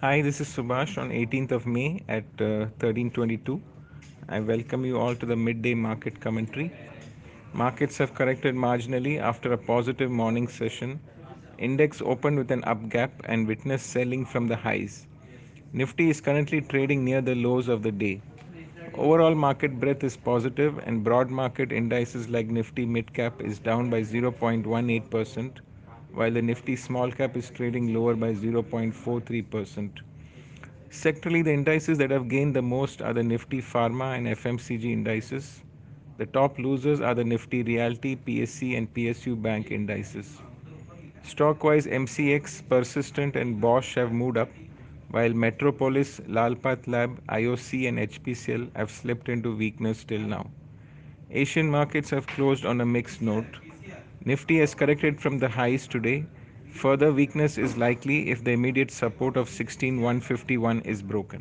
Hi, this is Subhash on 18th of May at uh, 1322. I welcome you all to the midday market commentary. Markets have corrected marginally after a positive morning session. Index opened with an up gap and witnessed selling from the highs. Nifty is currently trading near the lows of the day. Overall market breadth is positive and broad market indices like Nifty Midcap is down by 0.18% while the Nifty small cap is trading lower by 0.43%. Sectorally, the indices that have gained the most are the Nifty Pharma and FMCG indices. The top losers are the Nifty Realty, PSE, and PSU Bank indices. Stockwise, MCX, Persistent, and Bosch have moved up, while Metropolis, Lal PathLab, IOC, and HPCL have slipped into weakness till now. Asian markets have closed on a mixed note. Nifty has corrected from the highs today. Further weakness is likely if the immediate support of 16151 is broken.